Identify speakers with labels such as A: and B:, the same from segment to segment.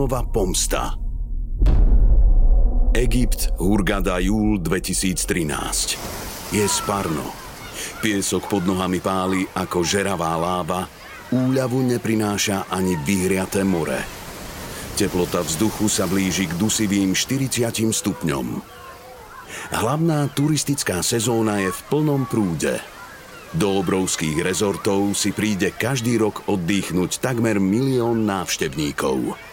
A: Faraónova pomsta Egypt, Hurgada, júl 2013 Je sparno. Piesok pod nohami páli ako žeravá láva, úľavu neprináša ani vyhriaté more. Teplota vzduchu sa blíži k dusivým 40 stupňom. Hlavná turistická sezóna je v plnom prúde. Do obrovských rezortov si príde každý rok oddychnúť takmer milión návštevníkov.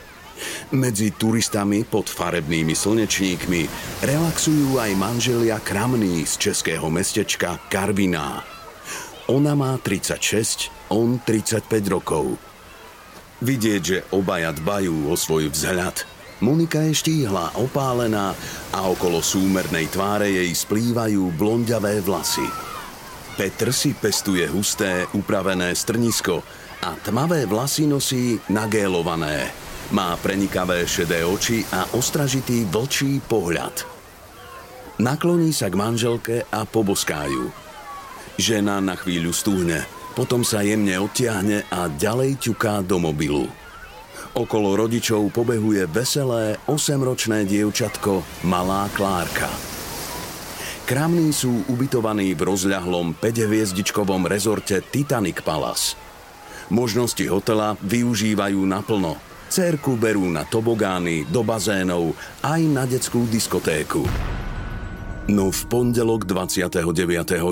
A: Medzi turistami pod farebnými slnečníkmi relaxujú aj manželia Kramný z českého mestečka Karviná. Ona má 36, on 35 rokov. Vidieť, že obaja dbajú o svoj vzhľad. Monika je štíhla, opálená a okolo súmernej tváre jej splývajú blondiavé vlasy. Petr si pestuje husté, upravené strnisko a tmavé vlasy nosí nagélované. Má prenikavé šedé oči a ostražitý vlčí pohľad. Nakloní sa k manželke a poboskájú. Žena na chvíľu stúhne, potom sa jemne odtiahne a ďalej ťuká do mobilu. Okolo rodičov pobehuje veselé 8-ročné dievčatko, malá Klárka. Kramní sú ubytovaní v rozľahlom 5-hviezdičkovom rezorte Titanic Palace. Možnosti hotela využívajú naplno – Cérku berú na tobogány, do bazénov, aj na detskú diskotéku. No v pondelok 29.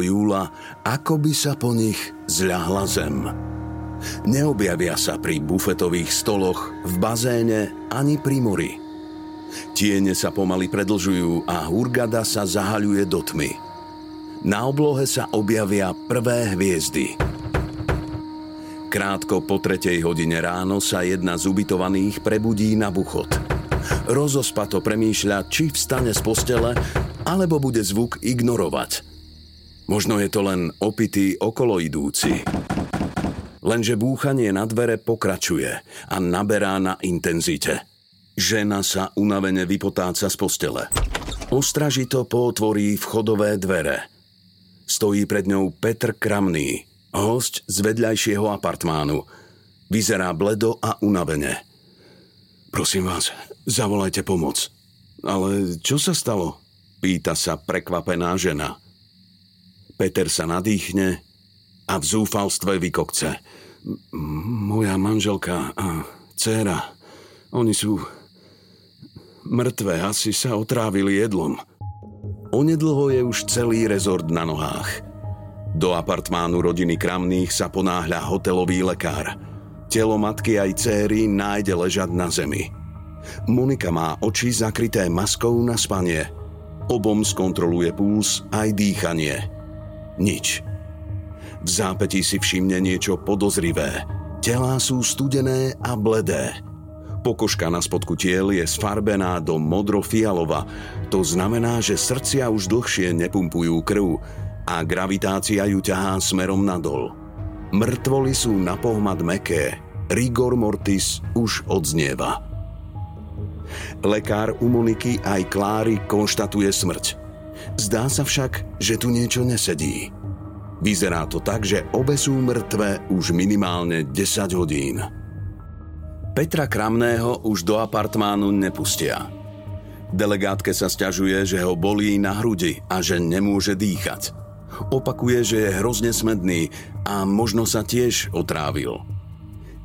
A: júla ako by sa po nich zľahla zem. Neobjavia sa pri bufetových stoloch, v bazéne ani pri mori. Tiene sa pomaly predlžujú a Hurgada sa zahaľuje do tmy. Na oblohe sa objavia prvé hviezdy. Krátko po tretej hodine ráno sa jedna z ubytovaných prebudí na buchod. Rozospato premýšľa, či vstane z postele, alebo bude zvuk ignorovať. Možno je to len opitý okoloidúci. Lenže búchanie na dvere pokračuje a naberá na intenzite. Žena sa unavene vypotáca z postele. Ostražito pootvorí vchodové dvere. Stojí pred ňou Petr Kramný, Host z vedľajšieho apartmánu. Vyzerá bledo a unavene. Prosím vás, zavolajte pomoc. Ale čo sa stalo? Pýta sa prekvapená žena. Peter sa nadýchne a v zúfalstve vykokce. Moja manželka a dcéra, oni sú mŕtve, asi sa otrávili jedlom. Onedlho je už celý rezort na nohách. Do apartmánu rodiny Kramných sa ponáhľa hotelový lekár. Telo matky aj céry nájde ležať na zemi. Monika má oči zakryté maskou na spanie. Obom skontroluje puls aj dýchanie. Nič. V zápetí si všimne niečo podozrivé. Telá sú studené a bledé. Pokožka na spodku tiel je sfarbená do modro-fialova. To znamená, že srdcia už dlhšie nepumpujú krv, a gravitácia ju ťahá smerom nadol. Mŕtvoly sú na pohľad meké, rigor mortis už odznieva. Lekár u Moniky aj Kláry konštatuje smrť. Zdá sa však, že tu niečo nesedí. Vyzerá to tak, že obe sú mŕtve už minimálne 10 hodín. Petra Kramného už do apartmánu nepustia. Delegátke sa stiažuje, že ho bolí na hrudi a že nemôže dýchať. Opakuje, že je hrozne smedný a možno sa tiež otrávil.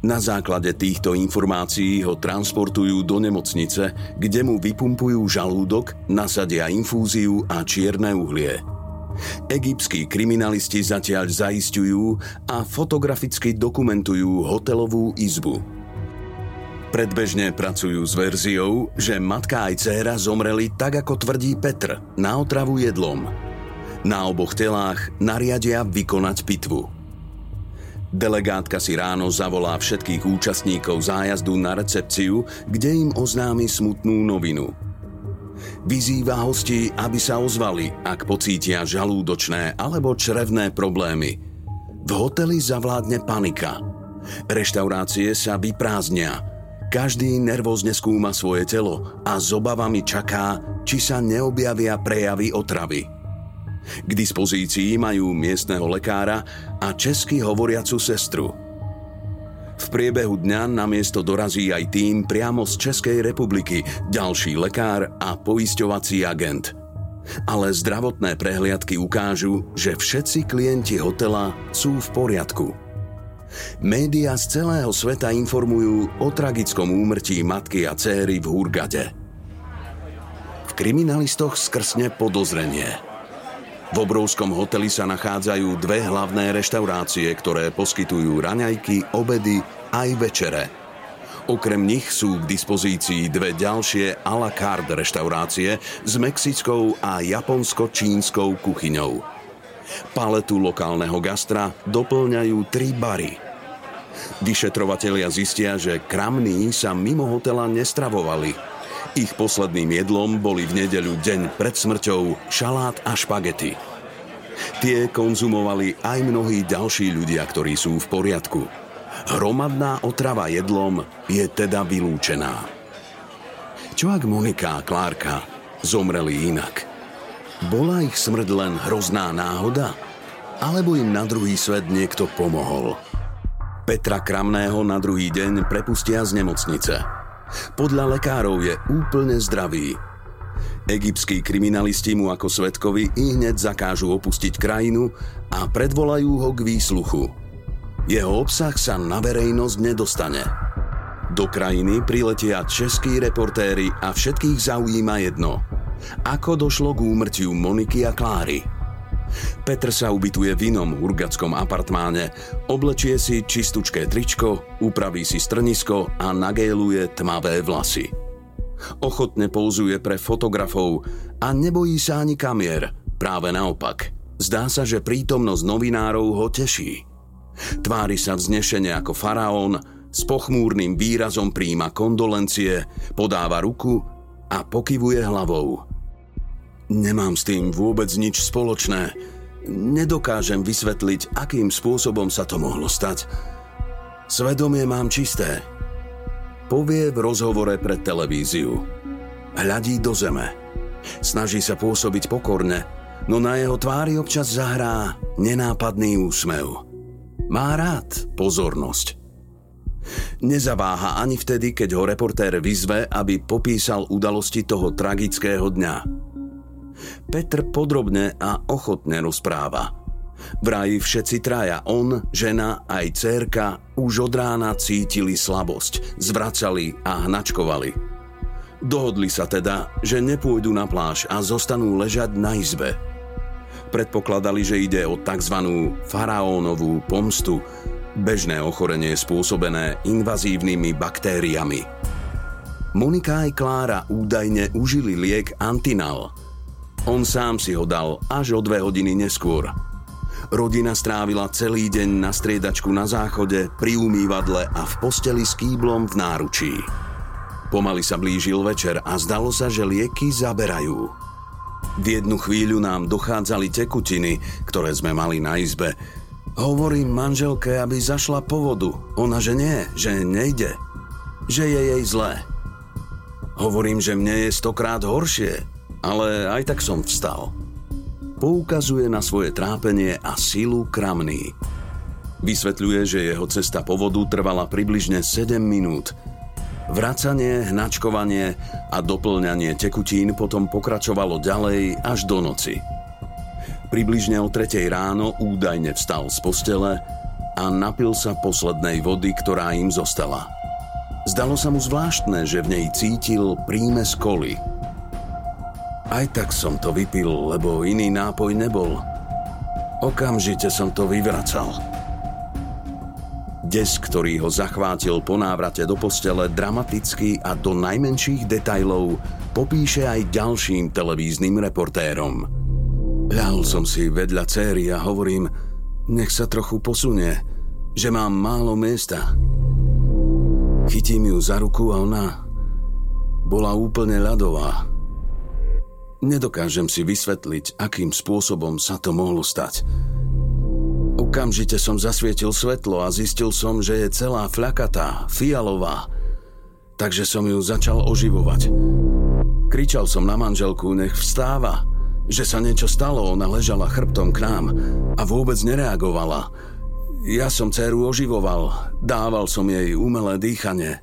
A: Na základe týchto informácií ho transportujú do nemocnice, kde mu vypumpujú žalúdok, nasadia infúziu a čierne uhlie. Egyptskí kriminalisti zatiaľ zaistujú a fotograficky dokumentujú hotelovú izbu. Predbežne pracujú s verziou, že matka aj dcéra zomreli tak, ako tvrdí Petr, na otravu jedlom. Na oboch telách nariadia vykonať pitvu. Delegátka si ráno zavolá všetkých účastníkov zájazdu na recepciu, kde im oznámi smutnú novinu. Vyzýva hostí, aby sa ozvali, ak pocítia žalúdočné alebo črevné problémy. V hoteli zavládne panika. Reštaurácie sa vyprázdnia. Každý nervózne skúma svoje telo a s obavami čaká, či sa neobjavia prejavy otravy. K dispozícii majú miestneho lekára a česky hovoriacu sestru. V priebehu dňa na miesto dorazí aj tým priamo z Českej republiky, ďalší lekár a poisťovací agent. Ale zdravotné prehliadky ukážu, že všetci klienti hotela sú v poriadku. Média z celého sveta informujú o tragickom úmrtí matky a céry v Hurgade. V kriminalistoch skrsne podozrenie – v obrovskom hoteli sa nachádzajú dve hlavné reštaurácie, ktoré poskytujú raňajky, obedy aj večere. Okrem nich sú k dispozícii dve ďalšie a la carte reštaurácie s mexickou a japonsko-čínskou kuchyňou. Paletu lokálneho gastra doplňajú tri bary. Vyšetrovatelia zistia, že kramní sa mimo hotela nestravovali – ich posledným jedlom boli v nedeľu deň pred smrťou šalát a špagety. Tie konzumovali aj mnohí ďalší ľudia, ktorí sú v poriadku. Hromadná otrava jedlom je teda vylúčená. Čo ak Monika a Klárka zomreli inak? Bola ich smrť len hrozná náhoda? Alebo im na druhý svet niekto pomohol? Petra Kramného na druhý deň prepustia z nemocnice – podľa lekárov je úplne zdravý. Egyptskí kriminalisti mu ako svetkovi i hneď zakážu opustiť krajinu a predvolajú ho k výsluchu. Jeho obsah sa na verejnosť nedostane. Do krajiny priletia českí reportéri a všetkých zaujíma jedno. Ako došlo k úmrtiu Moniky a Kláry? Petr sa ubytuje v inom urgackom apartmáne, oblečie si čistúčké tričko, upraví si strnisko a nagéluje tmavé vlasy. Ochotne pouzuje pre fotografov a nebojí sa ani kamier, práve naopak. Zdá sa, že prítomnosť novinárov ho teší. Tvári sa vznešene ako faraón, s pochmúrnym výrazom príjma kondolencie, podáva ruku a pokyvuje hlavou. Nemám s tým vôbec nič spoločné. Nedokážem vysvetliť, akým spôsobom sa to mohlo stať. Svedomie mám čisté. Povie v rozhovore pre televíziu. Hľadí do zeme. Snaží sa pôsobiť pokorne, no na jeho tvári občas zahrá nenápadný úsmev. Má rád pozornosť. Nezaváha ani vtedy, keď ho reportér vyzve, aby popísal udalosti toho tragického dňa. Petr podrobne a ochotne rozpráva. Vraj všetci traja, on, žena aj cérka, už od rána cítili slabosť, zvracali a hnačkovali. Dohodli sa teda, že nepôjdu na pláž a zostanú ležať na izbe. Predpokladali, že ide o tzv. faraónovú pomstu, bežné ochorenie spôsobené invazívnymi baktériami. Monika aj Klára údajne užili liek Antinal – on sám si ho dal až o dve hodiny neskôr. Rodina strávila celý deň na striedačku na záchode, pri umývadle a v posteli s kýblom v náručí. Pomaly sa blížil večer a zdalo sa, že lieky zaberajú. V jednu chvíľu nám dochádzali tekutiny, ktoré sme mali na izbe. Hovorím manželke, aby zašla po vodu. Ona, že nie, že nejde. Že je jej zlé. Hovorím, že mne je stokrát horšie, ale aj tak som vstal. Poukazuje na svoje trápenie a silu kramný. Vysvetľuje, že jeho cesta po vodu trvala približne 7 minút. Vracanie, hnačkovanie a doplňanie tekutín potom pokračovalo ďalej až do noci. Približne o tretej ráno údajne vstal z postele a napil sa poslednej vody, ktorá im zostala. Zdalo sa mu zvláštne, že v nej cítil príjme z koli. Aj tak som to vypil, lebo iný nápoj nebol. Okamžite som to vyvracal. Des, ktorý ho zachvátil po návrate do postele, dramaticky a do najmenších detajlov popíše aj ďalším televíznym reportérom – Ľahol som si vedľa céry a hovorím, nech sa trochu posunie, že mám málo miesta. Chytím ju za ruku a ona bola úplne ľadová. Nedokážem si vysvetliť, akým spôsobom sa to mohlo stať. Okamžite som zasvietil svetlo a zistil som, že je celá fľakatá, fialová. Takže som ju začal oživovať. Kričal som na manželku, nech vstáva že sa niečo stalo, ona ležala chrbtom k nám a vôbec nereagovala. Ja som dceru oživoval, dával som jej umelé dýchanie.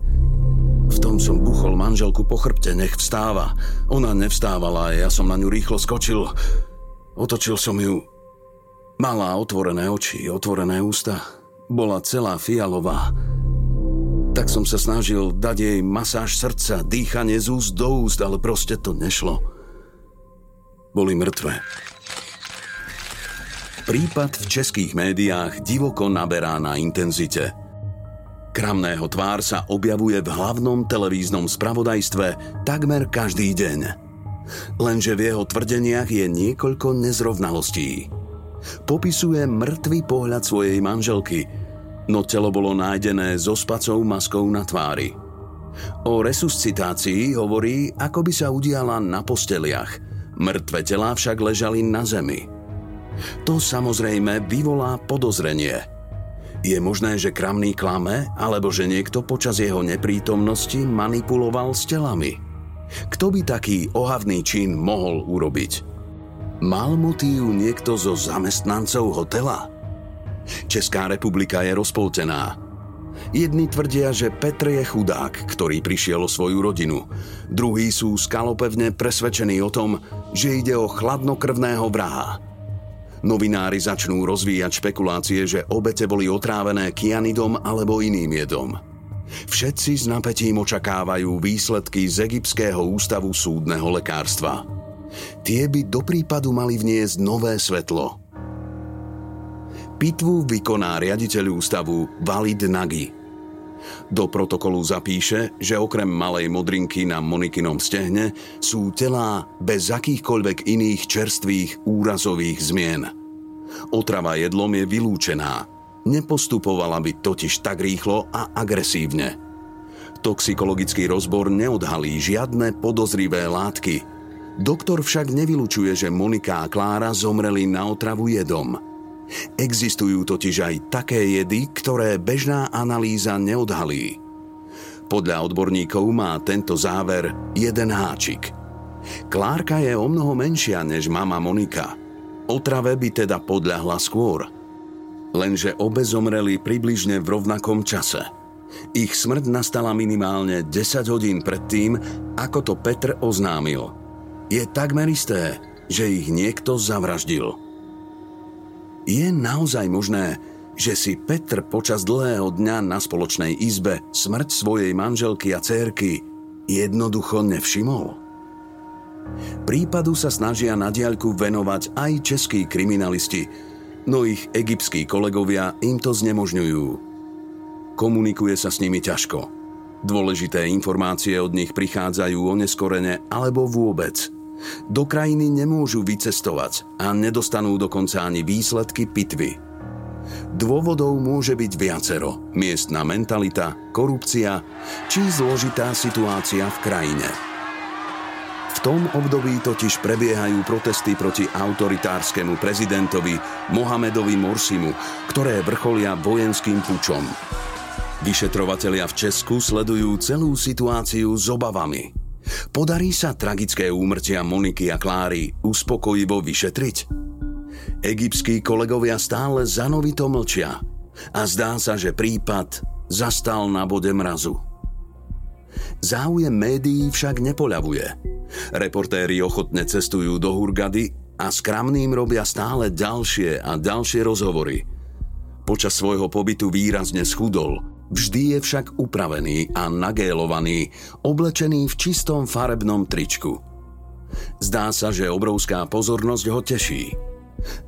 A: V tom som buchol manželku po chrbte, nech vstáva. Ona nevstávala a ja som na ňu rýchlo skočil. Otočil som ju. Mala otvorené oči, otvorené ústa. Bola celá fialová. Tak som sa snažil dať jej masáž srdca, dýchanie z úst do úst, ale proste to nešlo boli mŕtve. Prípad v českých médiách divoko naberá na intenzite. Kramného tvár sa objavuje v hlavnom televíznom spravodajstve takmer každý deň. Lenže v jeho tvrdeniach je niekoľko nezrovnalostí. Popisuje mŕtvý pohľad svojej manželky, no telo bolo nájdené so spacou maskou na tvári. O resuscitácii hovorí, ako by sa udiala na posteliach – Mŕtve telá však ležali na zemi. To samozrejme vyvolá podozrenie. Je možné, že kramný klame, alebo že niekto počas jeho neprítomnosti manipuloval s telami. Kto by taký ohavný čin mohol urobiť? Mal motív niekto zo zamestnancov hotela? Česká republika je rozpoltená. Jedni tvrdia, že Petr je chudák, ktorý prišiel o svoju rodinu. Druhí sú skalopevne presvedčení o tom, že ide o chladnokrvného vraha. Novinári začnú rozvíjať špekulácie, že obete boli otrávené kianidom alebo iným jedom. Všetci s napätím očakávajú výsledky z Egyptského ústavu súdneho lekárstva. Tie by do prípadu mali vniesť nové svetlo. Pitvu vykoná riaditeľ ústavu Valid Nagy. Do protokolu zapíše, že okrem malej modrinky na Monikinom stehne sú telá bez akýchkoľvek iných čerstvých úrazových zmien. Otrava jedlom je vylúčená. Nepostupovala by totiž tak rýchlo a agresívne. Toxikologický rozbor neodhalí žiadne podozrivé látky. Doktor však nevylučuje, že Monika a Klára zomreli na otravu jedom – Existujú totiž aj také jedy, ktoré bežná analýza neodhalí. Podľa odborníkov má tento záver jeden háčik. Klárka je o mnoho menšia než mama Monika. Otrave by teda podľahla skôr. Lenže obe zomreli približne v rovnakom čase. Ich smrť nastala minimálne 10 hodín predtým, ako to Petr oznámil. Je takmer isté, že ich niekto zavraždil. Je naozaj možné, že si Petr počas dlhého dňa na spoločnej izbe smrť svojej manželky a cérky jednoducho nevšimol? Prípadu sa snažia na diaľku venovať aj českí kriminalisti, no ich egyptskí kolegovia im to znemožňujú. Komunikuje sa s nimi ťažko. Dôležité informácie od nich prichádzajú oneskorene alebo vôbec – do krajiny nemôžu vycestovať a nedostanú dokonca ani výsledky pitvy. Dôvodov môže byť viacero. Miestna mentalita, korupcia či zložitá situácia v krajine. V tom období totiž prebiehajú protesty proti autoritárskému prezidentovi Mohamedovi Morsimu, ktoré vrcholia vojenským pučom. Vyšetrovatelia v Česku sledujú celú situáciu s obavami – Podarí sa tragické úmrtia Moniky a Kláry uspokojivo vyšetriť? Egyptskí kolegovia stále zanovito mlčia a zdá sa, že prípad zastal na bode mrazu. Záujem médií však nepoľavuje. Reportéri ochotne cestujú do Hurgady, a s Kramným robia stále ďalšie a ďalšie rozhovory. Počas svojho pobytu výrazne schudol, vždy je však upravený a nagélovaný, oblečený v čistom farebnom tričku. Zdá sa, že obrovská pozornosť ho teší.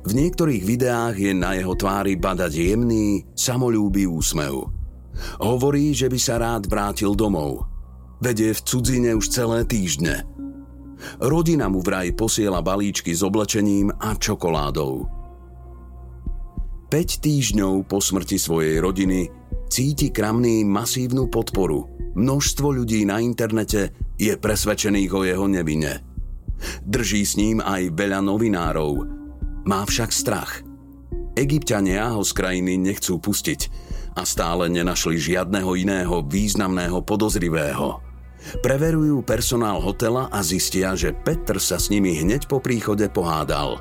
A: V niektorých videách je na jeho tvári badať jemný, samolúbý úsmev. Hovorí, že by sa rád vrátil domov. Vedie v cudzine už celé týždne. Rodina mu vraj posiela balíčky s oblečením a čokoládou. 5 týždňov po smrti svojej rodiny cíti Kramný masívnu podporu. Množstvo ľudí na internete je presvedčených o jeho nevine. Drží s ním aj veľa novinárov. Má však strach. Egyptiania ho z krajiny nechcú pustiť a stále nenašli žiadneho iného významného podozrivého. Preverujú personál hotela a zistia, že Petr sa s nimi hneď po príchode pohádal.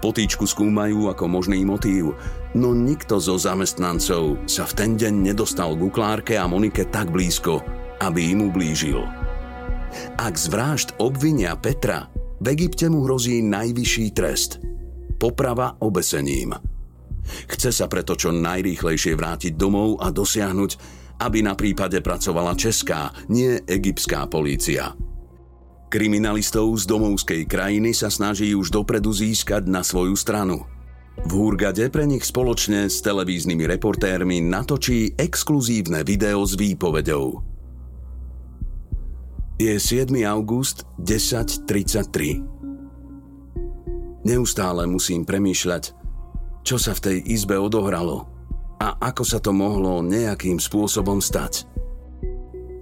A: Potýčku skúmajú ako možný motív, no nikto zo zamestnancov sa v ten deň nedostal k Klárke a Monike tak blízko, aby im ublížil. Ak z vražd obvinia Petra, v Egypte mu hrozí najvyšší trest – poprava obesením. Chce sa preto čo najrýchlejšie vrátiť domov a dosiahnuť, aby na prípade pracovala česká, nie egyptská polícia. Kriminalistov z domovskej krajiny sa snaží už dopredu získať na svoju stranu. V Hurgade pre nich spoločne s televíznymi reportérmi natočí exkluzívne video s výpovedou. Je 7. august 10.33. Neustále musím premýšľať, čo sa v tej izbe odohralo a ako sa to mohlo nejakým spôsobom stať.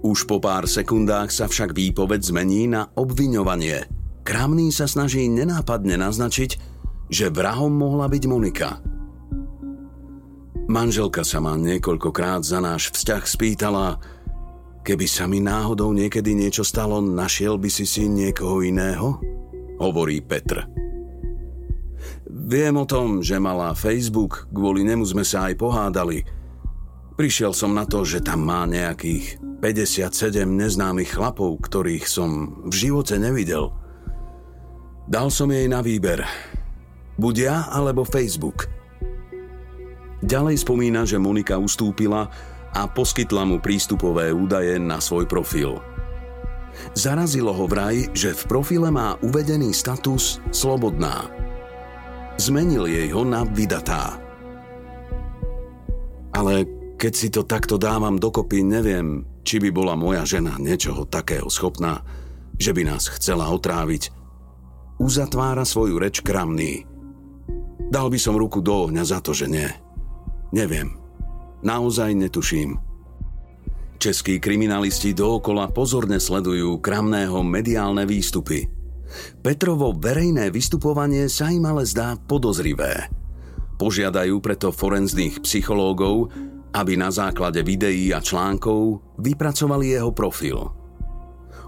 A: Už po pár sekundách sa však výpoveď zmení na obviňovanie. Kramný sa snaží nenápadne naznačiť, že vrahom mohla byť Monika. Manželka sa ma niekoľkokrát za náš vzťah spýtala, keby sa mi náhodou niekedy niečo stalo, našiel by si si niekoho iného? Hovorí Petr. Viem o tom, že mala Facebook, kvôli nemu sme sa aj pohádali. Prišiel som na to, že tam má nejakých 57 neznámych chlapov, ktorých som v živote nevidel. Dal som jej na výber. Buď ja, alebo Facebook. Ďalej spomína, že Monika ustúpila a poskytla mu prístupové údaje na svoj profil. Zarazilo ho vraj, že v profile má uvedený status slobodná – Zmenil jej ho na vydatá. Ale keď si to takto dávam dokopy, neviem, či by bola moja žena niečoho takého schopná, že by nás chcela otráviť. Uzatvára svoju reč kramný. Dal by som ruku do ohňa za to, že nie. Neviem. Naozaj netuším. Českí kriminalisti dookola pozorne sledujú kramného mediálne výstupy – Petrovo verejné vystupovanie sa im ale zdá podozrivé. Požiadajú preto forenzných psychológov, aby na základe videí a článkov vypracovali jeho profil.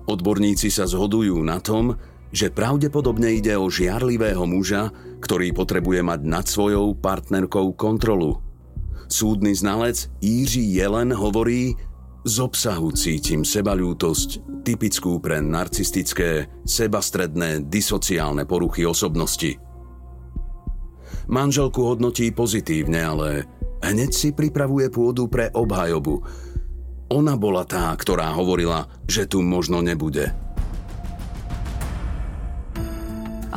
A: Odborníci sa zhodujú na tom, že pravdepodobne ide o žiarlivého muža, ktorý potrebuje mať nad svojou partnerkou kontrolu. Súdny znalec Jiří Jelen hovorí, z obsahu cítim sebalútosť, typickú pre narcistické, sebastredné, disociálne poruchy osobnosti. Manželku hodnotí pozitívne, ale hneď si pripravuje pôdu pre obhajobu. Ona bola tá, ktorá hovorila, že tu možno nebude.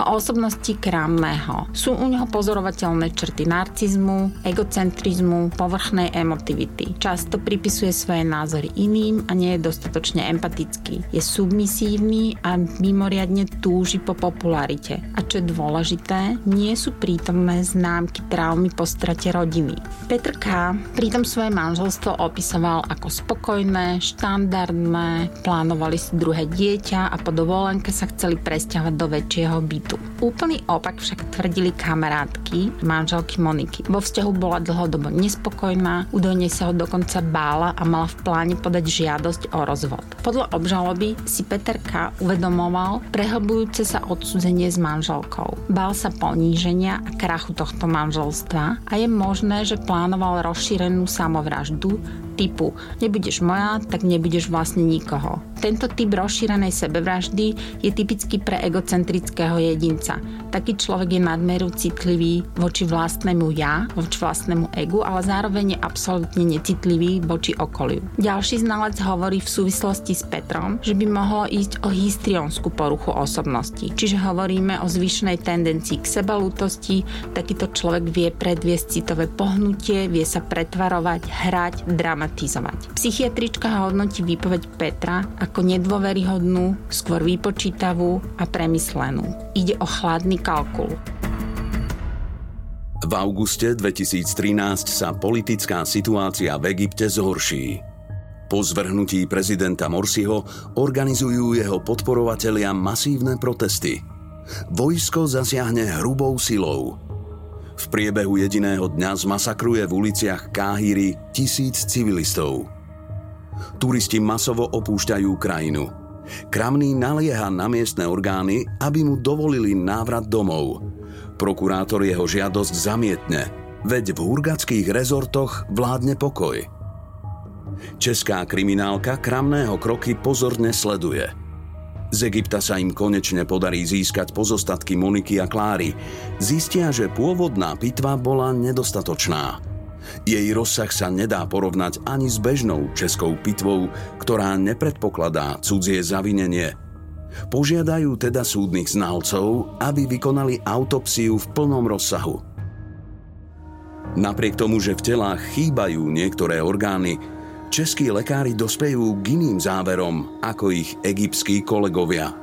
B: Osobnosti Kramného. Sú u neho pozorovateľné črty narcizmu, egocentrizmu, povrchnej emotivity. Často pripisuje svoje názory iným a nie je dostatočne empatický. Je submisívny a mimoriadne túži po popularite. A čo je dôležité, nie sú prítomné známky traumy po strate rodiny. Petr K. pritom svoje manželstvo opisoval ako spokojné, štandardné, plánovali si druhé dieťa a po dovolenke sa chceli presťahovať do väčšieho bytu bytu. Úplný opak však tvrdili kamarátky manželky Moniky. Vo vzťahu bola dlhodobo nespokojná, údajne sa ho dokonca bála a mala v pláne podať žiadosť o rozvod. Podľa obžaloby si Peter K. uvedomoval prehlbujúce sa odsudzenie s manželkou. Bál sa poníženia a krachu tohto manželstva a je možné, že plánoval rozšírenú samovraždu, typu nebudeš moja, tak nebudeš vlastne nikoho. Tento typ rozšírenej sebevraždy je typický pre egocentrického jedinca. Taký človek je nadmeru citlivý voči vlastnému ja, voči vlastnému egu, ale zároveň je absolútne necitlivý voči okoliu. Ďalší znalec hovorí v súvislosti s Petrom, že by mohlo ísť o histrionskú poruchu osobnosti. Čiže hovoríme o zvyšnej tendencii k sebalútosti, takýto človek vie predviesť citové pohnutie, vie sa pretvarovať, hrať, dramatizovať. Psychiatrička hodnotí výpoveď Petra ako nedôveryhodnú, skôr vypočítavú a premyslenú. Ide o chladný kalkul.
A: V auguste 2013 sa politická situácia v Egypte zhorší. Po zvrhnutí prezidenta Morsiho organizujú jeho podporovatelia masívne protesty. Vojsko zasiahne hrubou silou. V priebehu jediného dňa zmasakruje v uliciach Káhyry tisíc civilistov. Turisti masovo opúšťajú krajinu. Kramný nalieha na miestne orgány, aby mu dovolili návrat domov. Prokurátor jeho žiadosť zamietne, veď v hurgackých rezortoch vládne pokoj. Česká kriminálka kramného kroky pozorne sleduje. Z Egypta sa im konečne podarí získať pozostatky Moniky a Kláry. Zistia, že pôvodná pitva bola nedostatočná. Jej rozsah sa nedá porovnať ani s bežnou českou pitvou, ktorá nepredpokladá cudzie zavinenie. Požiadajú teda súdnych znalcov, aby vykonali autopsiu v plnom rozsahu. Napriek tomu, že v telách chýbajú niektoré orgány, českí lekári dospejú k iným záverom ako ich egyptskí kolegovia.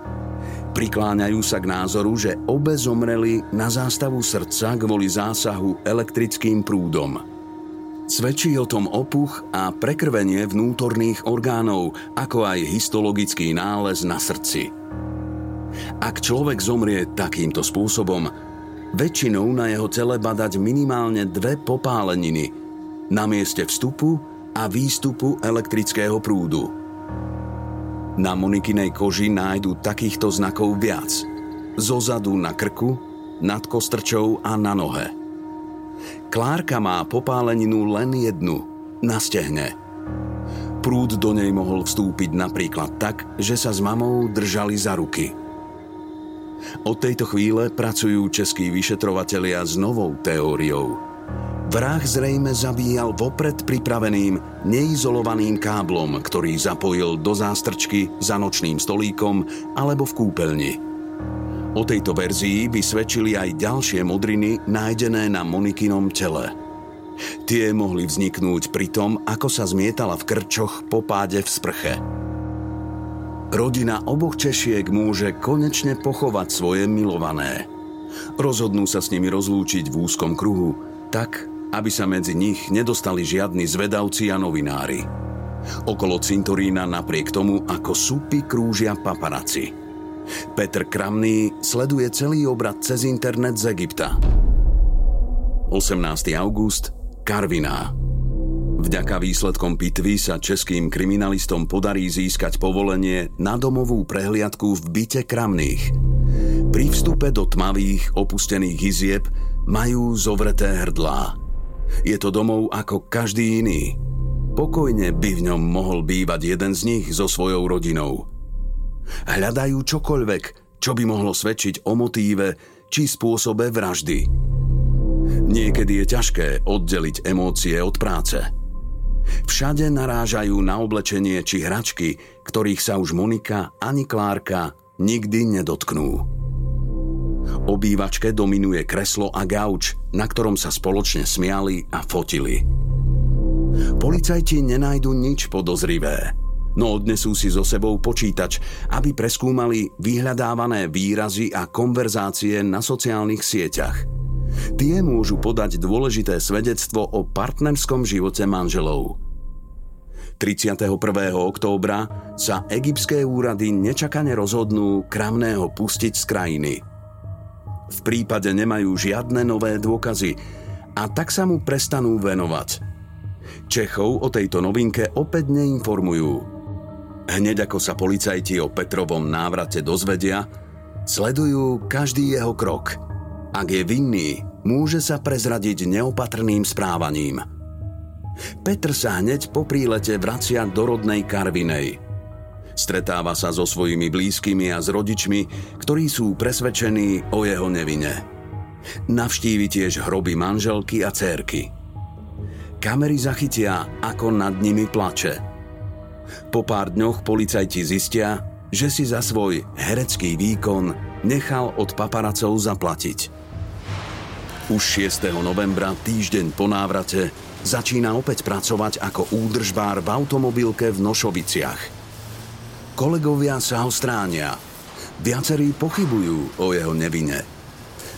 A: Prikláňajú sa k názoru, že obe zomreli na zástavu srdca kvôli zásahu elektrickým prúdom – Svedčí o tom opuch a prekrvenie vnútorných orgánov, ako aj histologický nález na srdci. Ak človek zomrie takýmto spôsobom, väčšinou na jeho tele badať minimálne dve popáleniny na mieste vstupu a výstupu elektrického prúdu. Na Monikinej koži nájdu takýchto znakov viac. Zozadu na krku, nad kostrčou a na nohe – Klárka má popáleninu len jednu, na stehne. Prúd do nej mohol vstúpiť napríklad tak, že sa s mamou držali za ruky. Od tejto chvíle pracujú českí vyšetrovatelia s novou teóriou. Vrah zrejme zabíjal vopred pripraveným, neizolovaným káblom, ktorý zapojil do zástrčky za nočným stolíkom alebo v kúpeľni. O tejto verzii by svedčili aj ďalšie modriny nájdené na Monikinom tele. Tie mohli vzniknúť pri tom, ako sa zmietala v krčoch po páde v sprche. Rodina oboch Češiek môže konečne pochovať svoje milované. Rozhodnú sa s nimi rozlúčiť v úzkom kruhu, tak, aby sa medzi nich nedostali žiadni zvedavci a novinári. Okolo cintorína napriek tomu, ako súpy krúžia paparaci – Petr Kramný sleduje celý obrad cez internet z Egypta. 18. august, Karviná. Vďaka výsledkom pitvy sa českým kriminalistom podarí získať povolenie na domovú prehliadku v byte Kramných. Pri vstupe do tmavých, opustených izieb majú zovreté hrdlá. Je to domov ako každý iný. Pokojne by v ňom mohol bývať jeden z nich so svojou rodinou – Hľadajú čokoľvek, čo by mohlo svedčiť o motíve či spôsobe vraždy. Niekedy je ťažké oddeliť emócie od práce. Všade narážajú na oblečenie či hračky, ktorých sa už Monika ani Klárka nikdy nedotknú. Obývačke dominuje kreslo a gauč, na ktorom sa spoločne smiali a fotili. Policajti nenajdu nič podozrivé no odnesú si so sebou počítač, aby preskúmali vyhľadávané výrazy a konverzácie na sociálnych sieťach. Tie môžu podať dôležité svedectvo o partnerskom živote manželov. 31. októbra sa egyptské úrady nečakane rozhodnú kramného pustiť z krajiny. V prípade nemajú žiadne nové dôkazy a tak sa mu prestanú venovať. Čechov o tejto novinke opäť neinformujú. Hneď ako sa policajti o Petrovom návrate dozvedia, sledujú každý jeho krok. Ak je vinný, môže sa prezradiť neopatrným správaním. Petr sa hneď po prílete vracia do rodnej Karvinej. Stretáva sa so svojimi blízkymi a s rodičmi, ktorí sú presvedčení o jeho nevine. Navštívi tiež hroby manželky a cérky. Kamery zachytia, ako nad nimi plače. Po pár dňoch policajti zistia, že si za svoj herecký výkon nechal od paparacov zaplatiť. Už 6. novembra, týždeň po návrate, začína opäť pracovať ako údržbár v automobilke v Nošoviciach. Kolegovia sa ho stránia. Viacerí pochybujú o jeho nevine.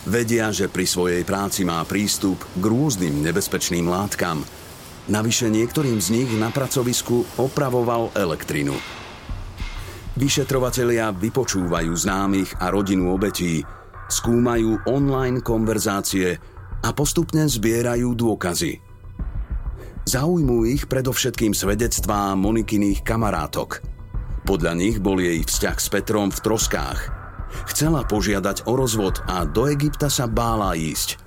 A: Vedia, že pri svojej práci má prístup k rôznym nebezpečným látkam. Navyše niektorým z nich na pracovisku opravoval elektrinu. Vyšetrovatelia vypočúvajú známych a rodinu obetí, skúmajú online konverzácie a postupne zbierajú dôkazy. Zaujmú ich predovšetkým svedectvá Monikyných kamarátok. Podľa nich bol jej vzťah s Petrom v troskách. Chcela požiadať o rozvod a do Egypta sa bála ísť.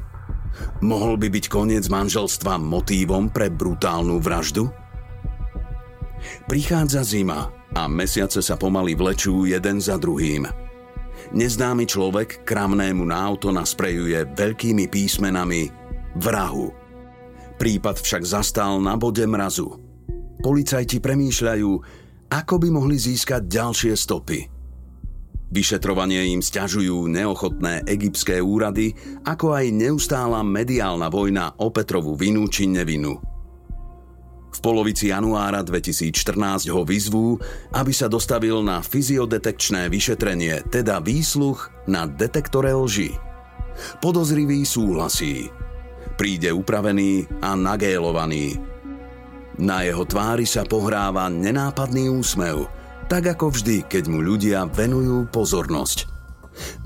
A: Mohol by byť koniec manželstva motívom pre brutálnu vraždu? Prichádza zima a mesiace sa pomaly vlečú jeden za druhým. Neznámy človek kramnému na auto nasprejuje veľkými písmenami vrahu. Prípad však zastal na bode mrazu. Policajti premýšľajú, ako by mohli získať ďalšie stopy. Vyšetrovanie im stiažujú neochotné egyptské úrady, ako aj neustála mediálna vojna o Petrovu vinu či nevinu. V polovici januára 2014 ho vyzvú, aby sa dostavil na fyziodetekčné vyšetrenie, teda výsluch na detektore lži. Podozrivý súhlasí. Príde upravený a nagélovaný. Na jeho tvári sa pohráva nenápadný úsmev, tak ako vždy, keď mu ľudia venujú pozornosť.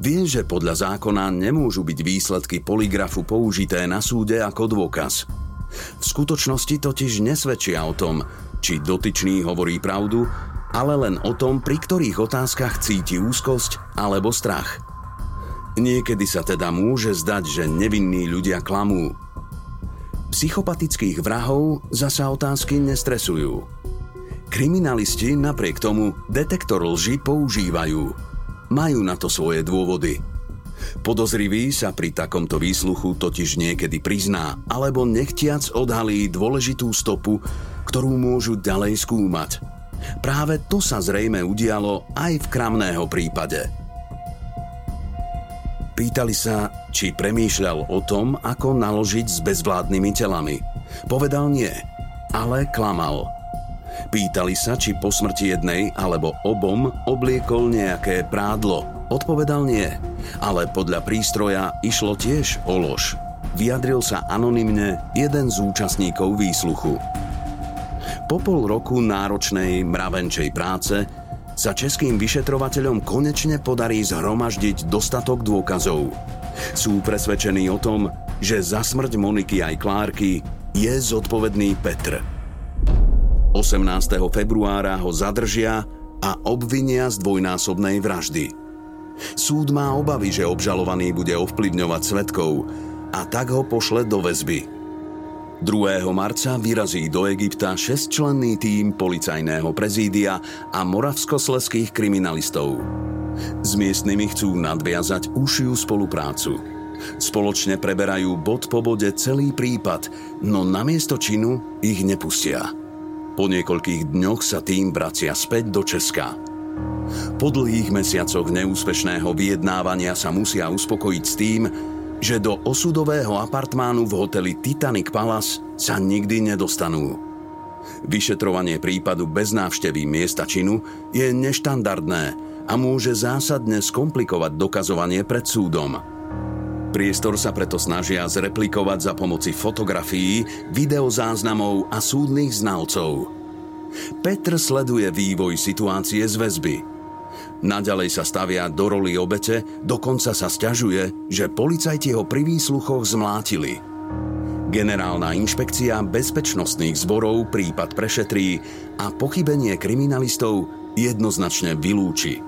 A: Vie, že podľa zákona nemôžu byť výsledky poligrafu použité na súde ako dôkaz – v skutočnosti totiž nesvedčia o tom, či dotyčný hovorí pravdu, ale len o tom, pri ktorých otázkach cíti úzkosť alebo strach. Niekedy sa teda môže zdať, že nevinní ľudia klamú. Psychopatických vrahov zasa otázky nestresujú. Kriminalisti napriek tomu detektor lži používajú. Majú na to svoje dôvody – Podozrivý sa pri takomto výsluchu totiž niekedy prizná alebo nechtiac odhalí dôležitú stopu, ktorú môžu ďalej skúmať. Práve to sa zrejme udialo aj v kramného prípade. Pýtali sa, či premýšľal o tom, ako naložiť s bezvládnymi telami. Povedal nie, ale klamal. Pýtali sa, či po smrti jednej alebo obom obliekol nejaké prádlo. Odpovedal nie, ale podľa prístroja išlo tiež o lož. Vyjadril sa anonymne jeden z účastníkov výsluchu. Po pol roku náročnej mravenčej práce sa českým vyšetrovateľom konečne podarí zhromaždiť dostatok dôkazov. Sú presvedčení o tom, že za smrť Moniky aj Klárky je zodpovedný Petr. 18. februára ho zadržia a obvinia z dvojnásobnej vraždy. Súd má obavy, že obžalovaný bude ovplyvňovať svetkov a tak ho pošle do väzby. 2. marca vyrazí do Egypta šestčlenný tím policajného prezídia a moravskosleských kriminalistov. S miestnymi chcú nadviazať užšiu spoluprácu. Spoločne preberajú bod po bode celý prípad, no namiesto činu ich nepustia. Po niekoľkých dňoch sa tým vracia späť do Česka. Po dlhých mesiacoch neúspešného vyjednávania sa musia uspokojiť s tým, že do osudového apartmánu v hoteli Titanic Palace sa nikdy nedostanú. Vyšetrovanie prípadu bez návštevy miesta činu je neštandardné a môže zásadne skomplikovať dokazovanie pred súdom – Priestor sa preto snažia zreplikovať za pomoci fotografií, videozáznamov a súdnych znalcov. Petr sleduje vývoj situácie z väzby. Naďalej sa stavia do roli obete, dokonca sa stiažuje, že policajti ho pri výsluchoch zmlátili. Generálna inšpekcia bezpečnostných zborov prípad prešetrí a pochybenie kriminalistov jednoznačne vylúči.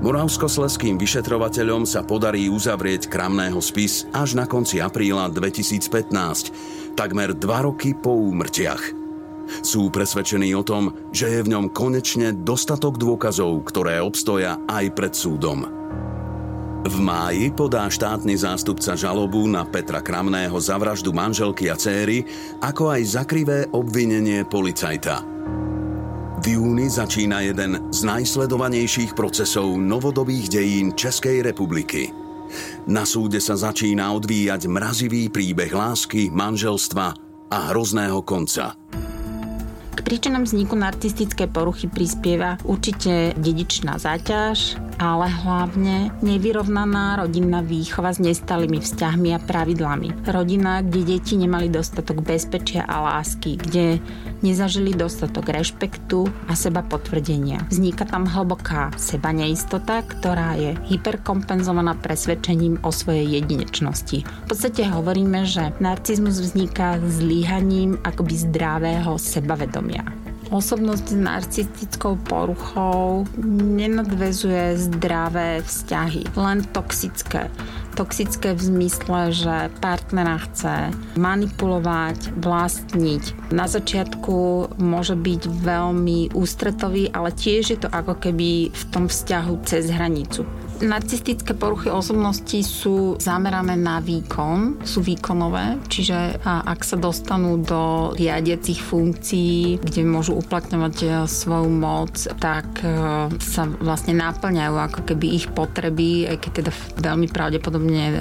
A: Moravskosleským vyšetrovateľom sa podarí uzavrieť kramného spis až na konci apríla 2015, takmer dva roky po úmrtiach. Sú presvedčení o tom, že je v ňom konečne dostatok dôkazov, ktoré obstoja aj pred súdom. V máji podá štátny zástupca žalobu na Petra Kramného za vraždu manželky a céry, ako aj zakrivé obvinenie policajta. V júni začína jeden z najsledovanejších procesov novodobých dejín Českej republiky. Na súde sa začína odvíjať mrazivý príbeh lásky, manželstva a hrozného konca.
B: K príčinám vzniku narcistickej poruchy prispieva určite dedičná záťaž, ale hlavne nevyrovnaná rodinná výchova s nestalými vzťahmi a pravidlami. Rodina, kde deti nemali dostatok bezpečia a lásky, kde nezažili dostatok rešpektu a seba potvrdenia. Vzniká tam hlboká seba neistota, ktorá je hyperkompenzovaná presvedčením o svojej jedinečnosti. V podstate hovoríme, že narcizmus vzniká zlíhaním akoby zdravého sebavedomia sebavedomia. Osobnosť s narcistickou poruchou nenadvezuje zdravé vzťahy, len toxické. Toxické v zmysle, že partnera chce manipulovať, vlastniť. Na začiatku môže byť veľmi ústretový, ale tiež je to ako keby v tom vzťahu cez hranicu. Narcistické poruchy osobnosti sú zamerané na výkon, sú výkonové, čiže ak sa dostanú do riadiacich funkcií, kde môžu uplatňovať e, svoju moc, tak e, sa vlastne náplňajú ako keby ich potreby, aj keď teda veľmi pravdepodobne e,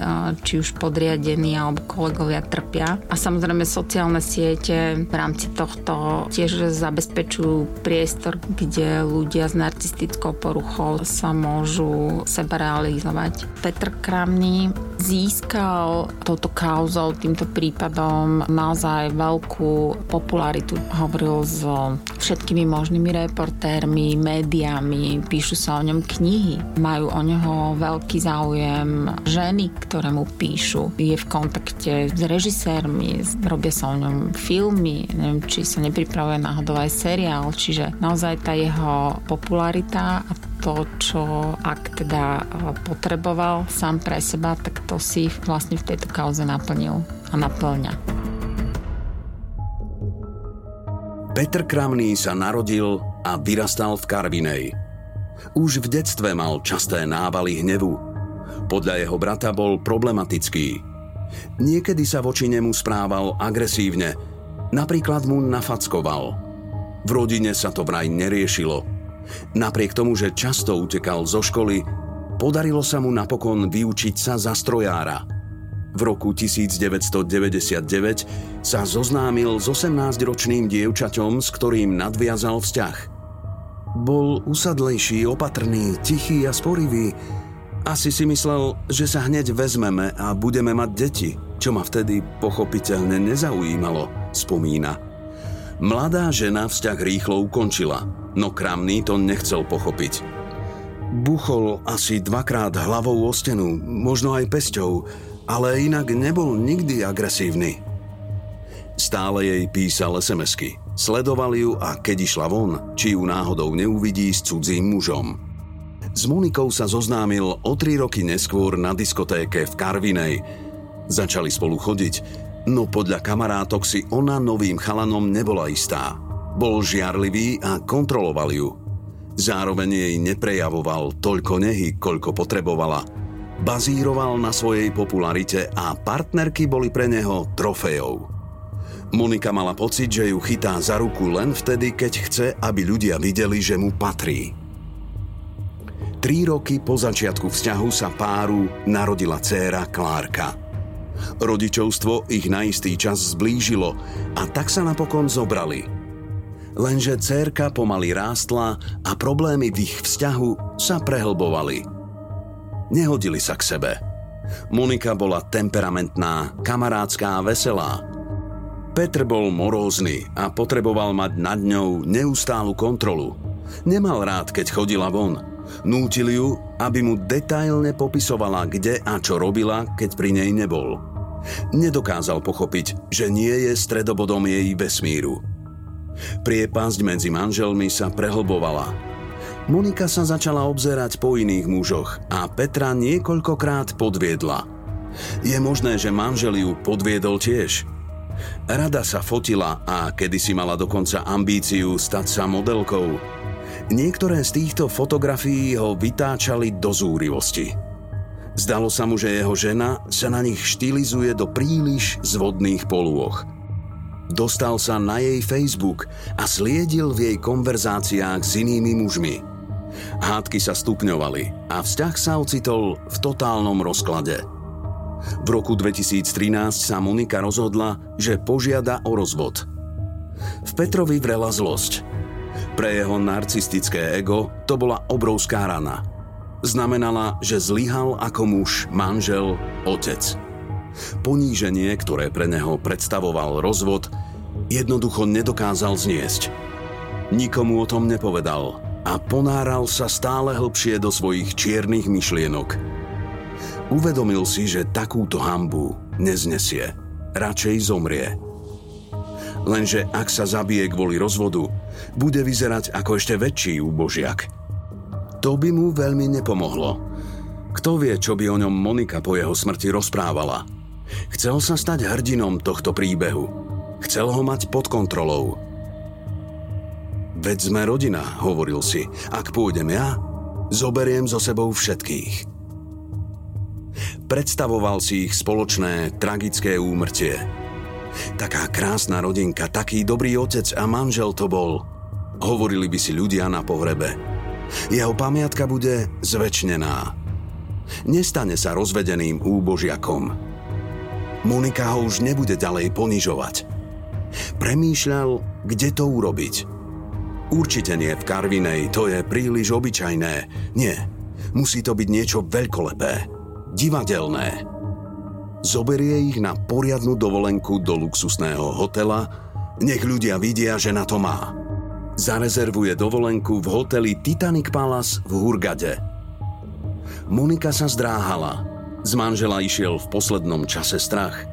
B: či už podriadení alebo kolegovia trpia. A samozrejme sociálne siete v rámci tohto tiež zabezpečujú priestor, kde ľudia s narcistickou poruchou sa môžu seba seba realizovať. Petr Kramný získal touto kauzou, týmto prípadom naozaj veľkú popularitu. Hovoril s všetkými možnými reportérmi, médiami, píšu sa o ňom knihy, majú o neho veľký záujem ženy, ktoré mu píšu. Je v kontakte s režisérmi, robia sa o ňom filmy, neviem, či sa nepripravuje náhodou aj seriál, čiže naozaj tá jeho popularita a to, čo ak teda potreboval sám pre seba, tak to si vlastne v tejto kauze naplnil a naplňa.
A: Petr Kramný sa narodil a vyrastal v Karvinej. Už v detstve mal časté návaly hnevu. Podľa jeho brata bol problematický. Niekedy sa voči nemu správal agresívne, napríklad mu nafackoval. V rodine sa to vraj neriešilo – Napriek tomu, že často utekal zo školy, podarilo sa mu napokon vyučiť sa za strojára. V roku 1999 sa zoznámil s 18-ročným dievčaťom, s ktorým nadviazal vzťah. Bol usadlejší, opatrný, tichý a sporivý. Asi si myslel, že sa hneď vezmeme a budeme mať deti, čo ma vtedy pochopiteľne nezaujímalo, spomína. Mladá žena vzťah rýchlo ukončila, no Kramný to nechcel pochopiť. Buchol asi dvakrát hlavou o stenu, možno aj pesťou, ale inak nebol nikdy agresívny. Stále jej písal SMS-ky. Sledoval ju a keď išla von, či ju náhodou neuvidí s cudzím mužom. S Monikou sa zoznámil o tri roky neskôr na diskotéke v Karvinej. Začali spolu chodiť, no podľa kamarátok si ona novým chalanom nebola istá. Bol žiarlivý a kontroloval ju. Zároveň jej neprejavoval toľko nehy, koľko potrebovala. Bazíroval na svojej popularite a partnerky boli pre neho trofejou. Monika mala pocit, že ju chytá za ruku len vtedy, keď chce, aby ľudia videli, že mu patrí. Tri roky po začiatku vzťahu sa páru narodila dcéra Klárka – Rodičovstvo ich na istý čas zblížilo a tak sa napokon zobrali. Lenže cérka pomaly rástla a problémy v ich vzťahu sa prehlbovali. Nehodili sa k sebe. Monika bola temperamentná, kamarátska a veselá. Petr bol morózny a potreboval mať nad ňou neustálu kontrolu. Nemal rád, keď chodila von. Nútil ju, aby mu detailne popisovala, kde a čo robila, keď pri nej nebol. Nedokázal pochopiť, že nie je stredobodom jej vesmíru. Priepasť medzi manželmi sa prehlbovala. Monika sa začala obzerať po iných mužoch a Petra niekoľkokrát podviedla. Je možné, že manžel ju podviedol tiež. Rada sa fotila a kedysi mala dokonca ambíciu stať sa modelkou. Niektoré z týchto fotografií ho vytáčali do zúrivosti. Zdalo sa mu, že jeho žena sa na nich štilizuje do príliš zvodných polôch. Dostal sa na jej Facebook a sliedil v jej konverzáciách s inými mužmi. Hádky sa stupňovali a vzťah sa ocitol v totálnom rozklade. V roku 2013 sa Monika rozhodla, že požiada o rozvod. V Petrovi vrela zlosť. Pre jeho narcistické ego to bola obrovská rana. Znamenala, že zlyhal ako muž, manžel, otec. Poníženie, ktoré pre neho predstavoval rozvod, jednoducho nedokázal zniesť. Nikomu o tom nepovedal a ponáral sa stále hlbšie do svojich čiernych myšlienok. Uvedomil si, že takúto hambu neznesie. Radšej zomrie. Lenže ak sa zabije kvôli rozvodu, bude vyzerať ako ešte väčší úbožiak. To by mu veľmi nepomohlo. Kto vie, čo by o ňom Monika po jeho smrti rozprávala. Chcel sa stať hrdinom tohto príbehu. Chcel ho mať pod kontrolou Veď sme rodina, hovoril si. Ak pôjdem ja, zoberiem so sebou všetkých. Predstavoval si ich spoločné, tragické úmrtie. Taká krásna rodinka, taký dobrý otec a manžel to bol. Hovorili by si ľudia na pohrebe. Jeho pamiatka bude zväčšnená. Nestane sa rozvedeným úbožiakom. Monika ho už nebude ďalej ponižovať. Premýšľal, kde to urobiť – Určite nie v Karvinej, to je príliš obyčajné. Nie, musí to byť niečo veľkolepé, divadelné. Zoberie ich na poriadnu dovolenku do luxusného hotela, nech ľudia vidia, že na to má. Zarezervuje dovolenku v hoteli Titanic Palace v Hurgade. Monika sa zdráhala. Z manžela išiel v poslednom čase strach.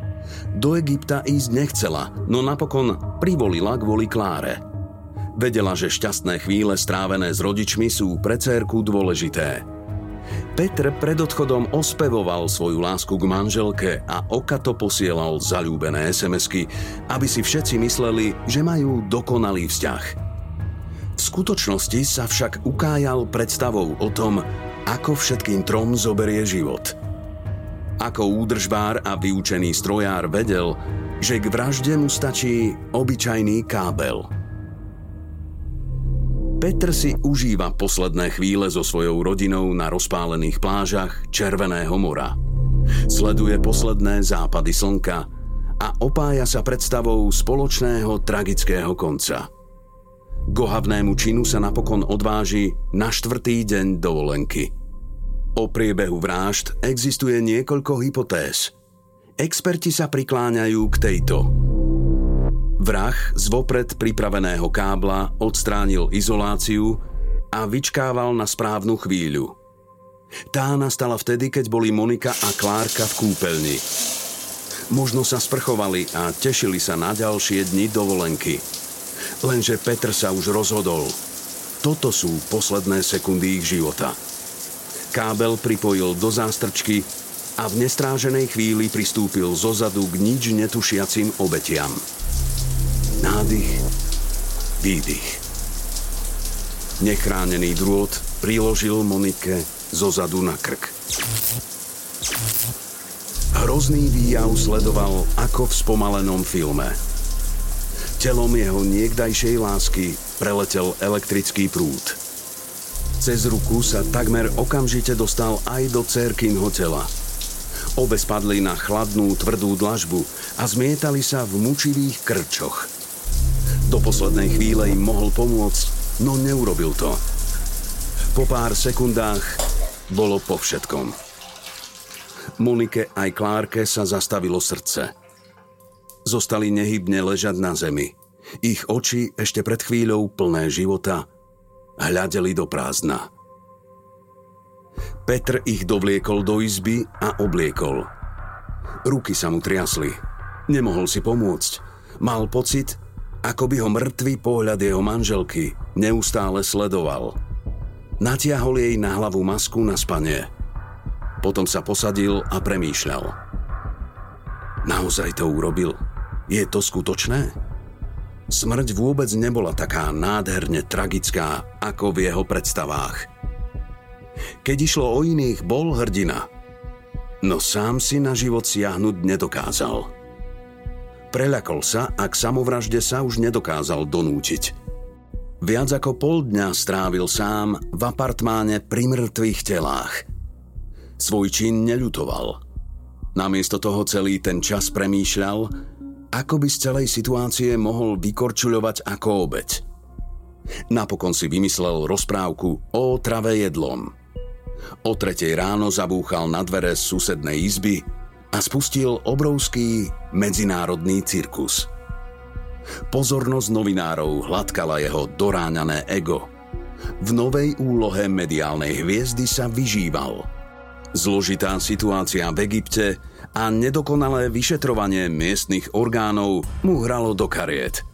A: Do Egypta ísť nechcela, no napokon privolila kvôli Kláre – Vedela, že šťastné chvíle strávené s rodičmi sú pre cérku dôležité. Petr pred odchodom ospevoval svoju lásku k manželke a okato posielal zalúbené SMS-ky, aby si všetci mysleli, že majú dokonalý vzťah. V skutočnosti sa však ukájal predstavou o tom, ako všetkým trom zoberie život. Ako údržbár a vyučený strojár vedel, že k vražde mu stačí obyčajný kábel – Petr si užíva posledné chvíle so svojou rodinou na rozpálených plážach Červeného mora. Sleduje posledné západy slnka a opája sa predstavou spoločného tragického konca. K ohavnému činu sa napokon odváži na štvrtý deň dovolenky. O priebehu vrážd existuje niekoľko hypotéz. Experti sa prikláňajú k tejto – Vrah z vopred pripraveného kábla odstránil izoláciu a vyčkával na správnu chvíľu. Tá nastala vtedy, keď boli Monika a Klárka v kúpeľni. Možno sa sprchovali a tešili sa na ďalšie dni dovolenky. Lenže Petr sa už rozhodol. Toto sú posledné sekundy ich života. Kábel pripojil do zástrčky a v nestráženej chvíli pristúpil zozadu k nič netušiacim obetiam. Nádych, výdych. Nechránený drôt priložil Monike zo zadu na krk. Hrozný výjav sledoval ako v spomalenom filme. Telom jeho niekdajšej lásky preletel elektrický prúd. Cez ruku sa takmer okamžite dostal aj do Cerkin hotela. Obe spadli na chladnú, tvrdú dlažbu a zmietali sa v mučivých krčoch – do poslednej chvíle im mohol pomôcť, no neurobil to. Po pár sekundách bolo po všetkom. Monike aj Klárke sa zastavilo srdce. Zostali nehybne ležať na zemi. Ich oči ešte pred chvíľou plné života hľadeli do prázdna. Petr ich dovliekol do izby a obliekol. Ruky sa mu triasli. Nemohol si pomôcť. Mal pocit, ako by ho mŕtvý pohľad jeho manželky neustále sledoval. Natiahol jej na hlavu masku na spanie. Potom sa posadil a premýšľal. Naozaj to urobil? Je to skutočné? Smrť vôbec nebola taká nádherne tragická, ako v jeho predstavách. Keď išlo o iných, bol hrdina. No sám si na život siahnuť nedokázal. Preľakol sa a k samovražde sa už nedokázal donútiť. Viac ako pol dňa strávil sám v apartmáne pri mŕtvych telách. Svoj čin neľutoval. Namiesto toho celý ten čas premýšľal, ako by z celej situácie mohol vykorčuľovať ako obeď. Napokon si vymyslel rozprávku o trave jedlom. O tretej ráno zabúchal na dvere susednej izby a spustil obrovský medzinárodný cirkus. Pozornosť novinárov hladkala jeho doráňané ego. V novej úlohe mediálnej hviezdy sa vyžíval. Zložitá situácia v Egypte a nedokonalé vyšetrovanie miestnych orgánov mu hralo do kariet.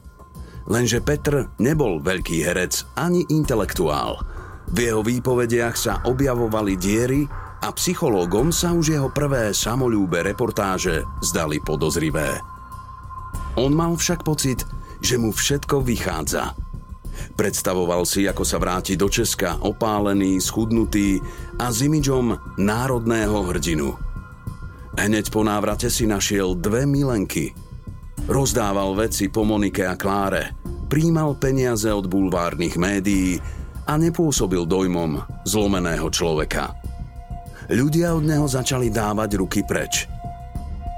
A: Lenže Petr nebol veľký herec ani intelektuál. V jeho výpovediach sa objavovali diery a psychológom sa už jeho prvé samolúbe reportáže zdali podozrivé. On mal však pocit, že mu všetko vychádza. Predstavoval si, ako sa vráti do Česka opálený, schudnutý a s imidžom národného hrdinu – Hneď po návrate si našiel dve milenky. Rozdával veci po Monike a Kláre, príjmal peniaze od bulvárnych médií a nepôsobil dojmom zlomeného človeka. Ľudia od neho začali dávať ruky preč.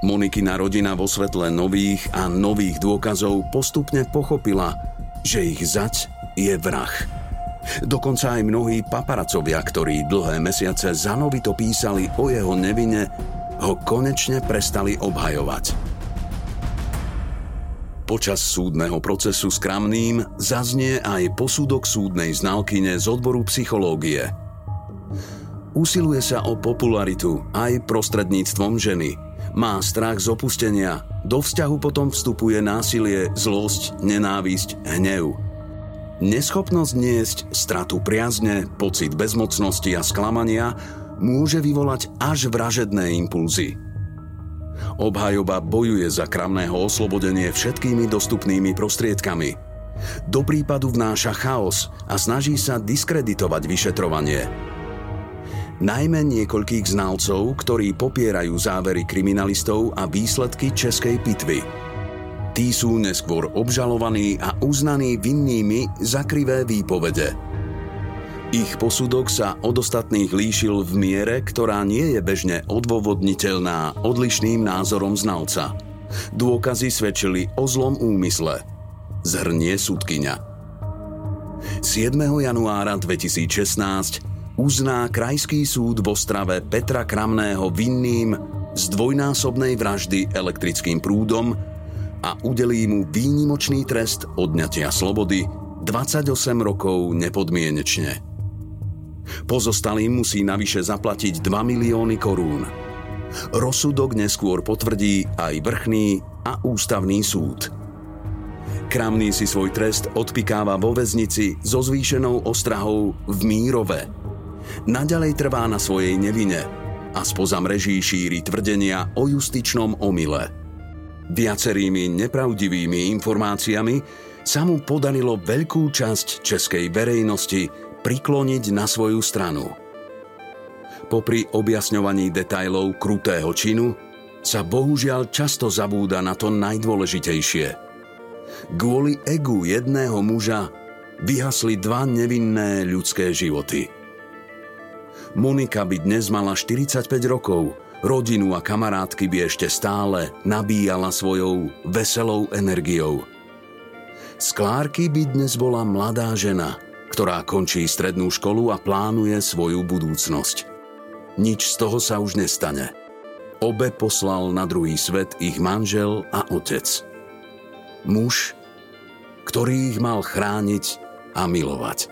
A: Monikina rodina vo svetle nových a nových dôkazov postupne pochopila, že ich zať je vrah. Dokonca aj mnohí paparacovia, ktorí dlhé mesiace zanovito písali o jeho nevine, ho konečne prestali obhajovať. Počas súdneho procesu s Kramným zaznie aj posudok súdnej znalkyne z odboru psychológie. Usiluje sa o popularitu aj prostredníctvom ženy. Má strach z opustenia, do vzťahu potom vstupuje násilie, zlosť, nenávisť, hnev. Neschopnosť niesť stratu priazne, pocit bezmocnosti a sklamania môže vyvolať až vražedné impulzy. Obhajoba bojuje za kramného oslobodenie všetkými dostupnými prostriedkami. Do prípadu vnáša chaos a snaží sa diskreditovať vyšetrovanie. Najmä niekoľkých znalcov, ktorí popierajú závery kriminalistov a výsledky českej pitvy. Tí sú neskôr obžalovaní a uznaní vinnými za krivé výpovede – ich posudok sa od ostatných líšil v miere, ktorá nie je bežne odôvodniteľná odlišným názorom znalca. Dôkazy svedčili o zlom úmysle. Zhrnie súdkyňa. 7. januára 2016 uzná Krajský súd v Ostrave Petra Kramného vinným z dvojnásobnej vraždy elektrickým prúdom a udelí mu výnimočný trest odňatia slobody 28 rokov nepodmienečne. Pozostalým musí navyše zaplatiť 2 milióny korún. Rozsudok neskôr potvrdí aj vrchný a ústavný súd. Kramný si svoj trest odpikáva vo väznici so zvýšenou ostrahou v Mírove. Naďalej trvá na svojej nevine a spoza mreží šíri tvrdenia o justičnom omyle. Viacerými nepravdivými informáciami sa mu podarilo veľkú časť českej verejnosti prikloniť na svoju stranu. Popri objasňovaní detajlov krutého činu sa bohužiaľ často zabúda na to najdôležitejšie. Kvôli egu jedného muža vyhasli dva nevinné ľudské životy. Monika by dnes mala 45 rokov, rodinu a kamarátky by ešte stále nabíjala svojou veselou energiou. Sklárky by dnes bola mladá žena – ktorá končí strednú školu a plánuje svoju budúcnosť. Nič z toho sa už nestane. Obe poslal na druhý svet ich manžel a otec. Muž, ktorý ich mal chrániť a milovať.